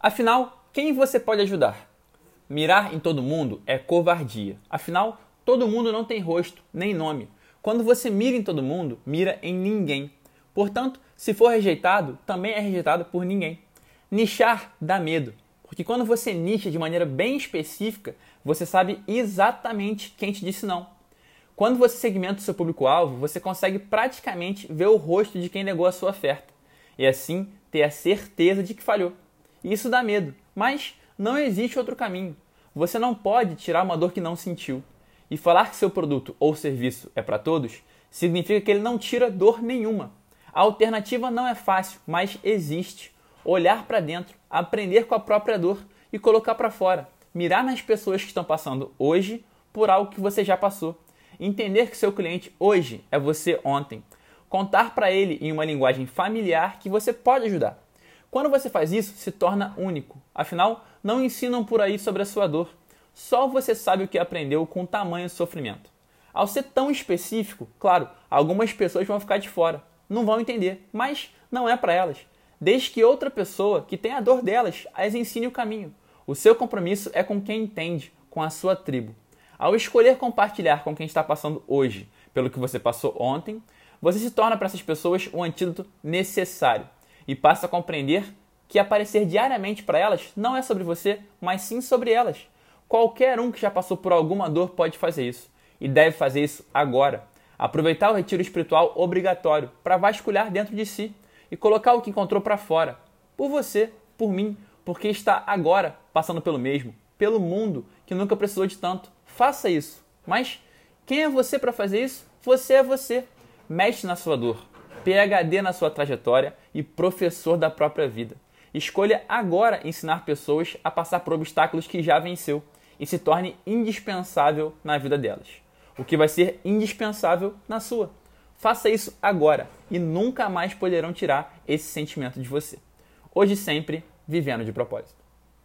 Afinal, quem você pode ajudar? Mirar em todo mundo é covardia. Afinal, todo mundo não tem rosto nem nome. Quando você mira em todo mundo, mira em ninguém. Portanto, se for rejeitado, também é rejeitado por ninguém. Nichar dá medo, porque quando você nicha de maneira bem específica, você sabe exatamente quem te disse não. Quando você segmenta o seu público-alvo, você consegue praticamente ver o rosto de quem negou a sua oferta e assim ter a certeza de que falhou. Isso dá medo, mas não existe outro caminho. Você não pode tirar uma dor que não sentiu. E falar que seu produto ou serviço é para todos significa que ele não tira dor nenhuma. A alternativa não é fácil, mas existe. Olhar para dentro, aprender com a própria dor e colocar para fora. Mirar nas pessoas que estão passando hoje por algo que você já passou Entender que seu cliente hoje é você ontem. Contar para ele em uma linguagem familiar que você pode ajudar. Quando você faz isso, se torna único. Afinal, não ensinam por aí sobre a sua dor. Só você sabe o que aprendeu com tamanho sofrimento. Ao ser tão específico, claro, algumas pessoas vão ficar de fora, não vão entender, mas não é para elas. Desde que outra pessoa que tem a dor delas as ensine o caminho. O seu compromisso é com quem entende, com a sua tribo. Ao escolher compartilhar com quem está passando hoje pelo que você passou ontem, você se torna para essas pessoas o antídoto necessário e passa a compreender que aparecer diariamente para elas não é sobre você, mas sim sobre elas. Qualquer um que já passou por alguma dor pode fazer isso e deve fazer isso agora. Aproveitar o retiro espiritual obrigatório para vasculhar dentro de si e colocar o que encontrou para fora. Por você, por mim, porque está agora passando pelo mesmo, pelo mundo que nunca precisou de tanto faça isso. Mas quem é você para fazer isso? Você é você. Mestre na sua dor, PhD na sua trajetória e professor da própria vida. Escolha agora ensinar pessoas a passar por obstáculos que já venceu e se torne indispensável na vida delas. O que vai ser indispensável na sua. Faça isso agora e nunca mais poderão tirar esse sentimento de você. Hoje sempre, vivendo de propósito.